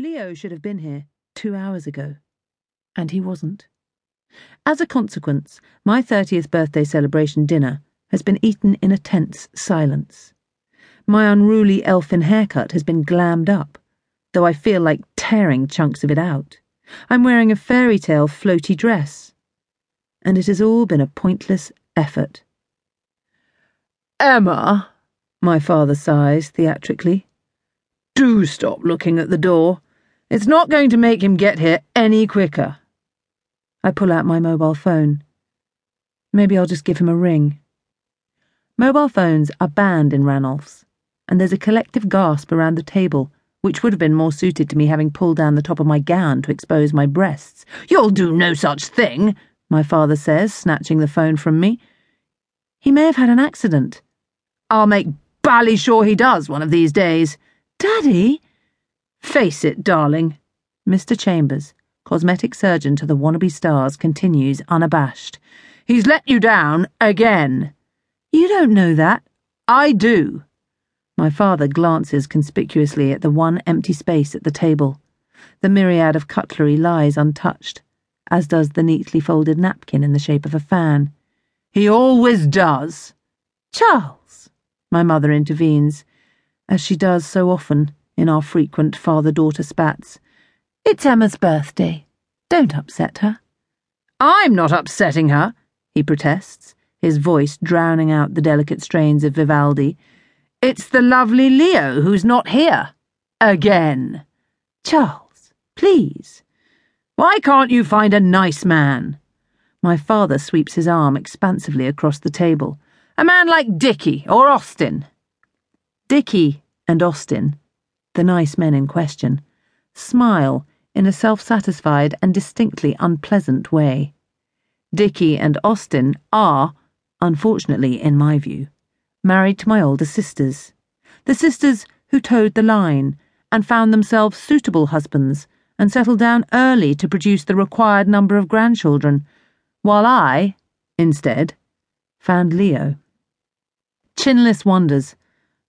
Leo should have been here two hours ago. And he wasn't. As a consequence, my 30th birthday celebration dinner has been eaten in a tense silence. My unruly elfin haircut has been glammed up, though I feel like tearing chunks of it out. I'm wearing a fairy tale floaty dress. And it has all been a pointless effort. Emma, my father sighs theatrically. Do stop looking at the door. It's not going to make him get here any quicker. I pull out my mobile phone. Maybe I'll just give him a ring. Mobile phones are banned in Ranulph's, and there's a collective gasp around the table, which would have been more suited to me having pulled down the top of my gown to expose my breasts. You'll do no such thing, my father says, snatching the phone from me. He may have had an accident. I'll make bally sure he does one of these days. Daddy? Face it, darling. Mr. Chambers, cosmetic surgeon to the wannabe stars, continues unabashed. He's let you down again. You don't know that. I do. My father glances conspicuously at the one empty space at the table. The myriad of cutlery lies untouched, as does the neatly folded napkin in the shape of a fan. He always does. Charles! my mother intervenes, as she does so often in our frequent father daughter spats. It's Emma's birthday. Don't upset her. I'm not upsetting her, he protests, his voice drowning out the delicate strains of Vivaldi. It's the lovely Leo who's not here. Again. Charles, please. Why can't you find a nice man? My father sweeps his arm expansively across the table. A man like Dickie or Austin. Dickie and Austin, the nice men in question, smile in a self satisfied and distinctly unpleasant way. Dickie and Austin are, unfortunately in my view, married to my older sisters. The sisters who toed the line and found themselves suitable husbands and settled down early to produce the required number of grandchildren, while I, instead, found Leo. Chinless wonders.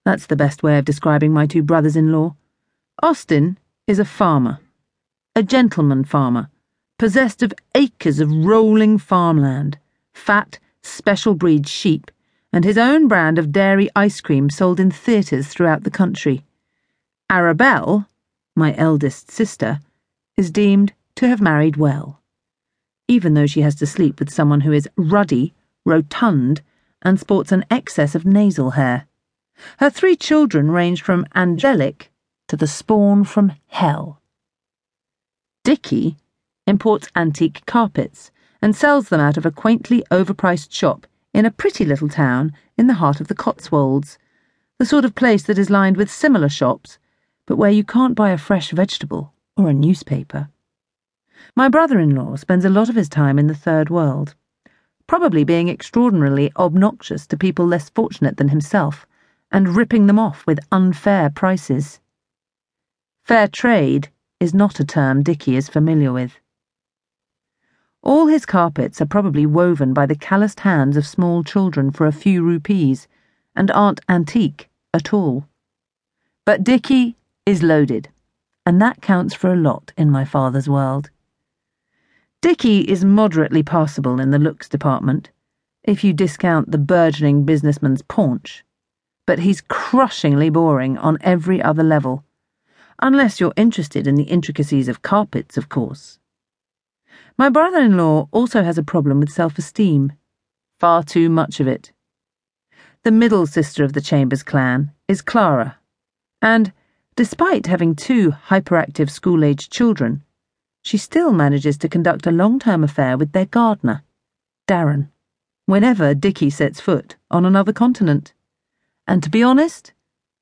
That's the best way of describing my two brothers in law. Austin is a farmer, a gentleman farmer, possessed of acres of rolling farmland, fat, special breed sheep, and his own brand of dairy ice cream sold in theatres throughout the country. Arabelle, my eldest sister, is deemed to have married well, even though she has to sleep with someone who is ruddy, rotund, and sports an excess of nasal hair. Her three children range from angelic to the spawn from hell. Dickie imports antique carpets and sells them out of a quaintly overpriced shop in a pretty little town in the heart of the Cotswolds, the sort of place that is lined with similar shops, but where you can't buy a fresh vegetable or a newspaper. My brother in law spends a lot of his time in the third world probably being extraordinarily obnoxious to people less fortunate than himself, and ripping them off with unfair prices. Fair trade is not a term Dickie is familiar with. All his carpets are probably woven by the calloused hands of small children for a few rupees, and aren't antique at all. But Dickie is loaded, and that counts for a lot in my father's world. Dickie is moderately passable in the looks department, if you discount the burgeoning businessman's paunch, but he's crushingly boring on every other level. Unless you're interested in the intricacies of carpets, of course. My brother in law also has a problem with self esteem. Far too much of it. The middle sister of the Chambers clan is Clara, and, despite having two hyperactive school aged children, she still manages to conduct a long term affair with their gardener, Darren, whenever Dickie sets foot on another continent. And to be honest,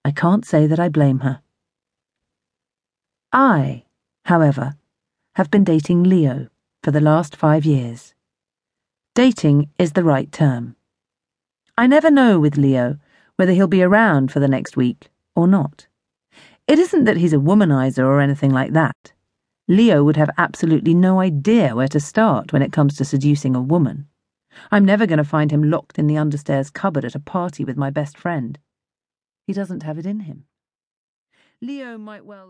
I can't say that I blame her. I, however, have been dating Leo for the last five years. Dating is the right term. I never know with Leo whether he'll be around for the next week or not. It isn't that he's a womanizer or anything like that. Leo would have absolutely no idea where to start when it comes to seducing a woman. I'm never going to find him locked in the understairs cupboard at a party with my best friend. He doesn't have it in him. Leo might well.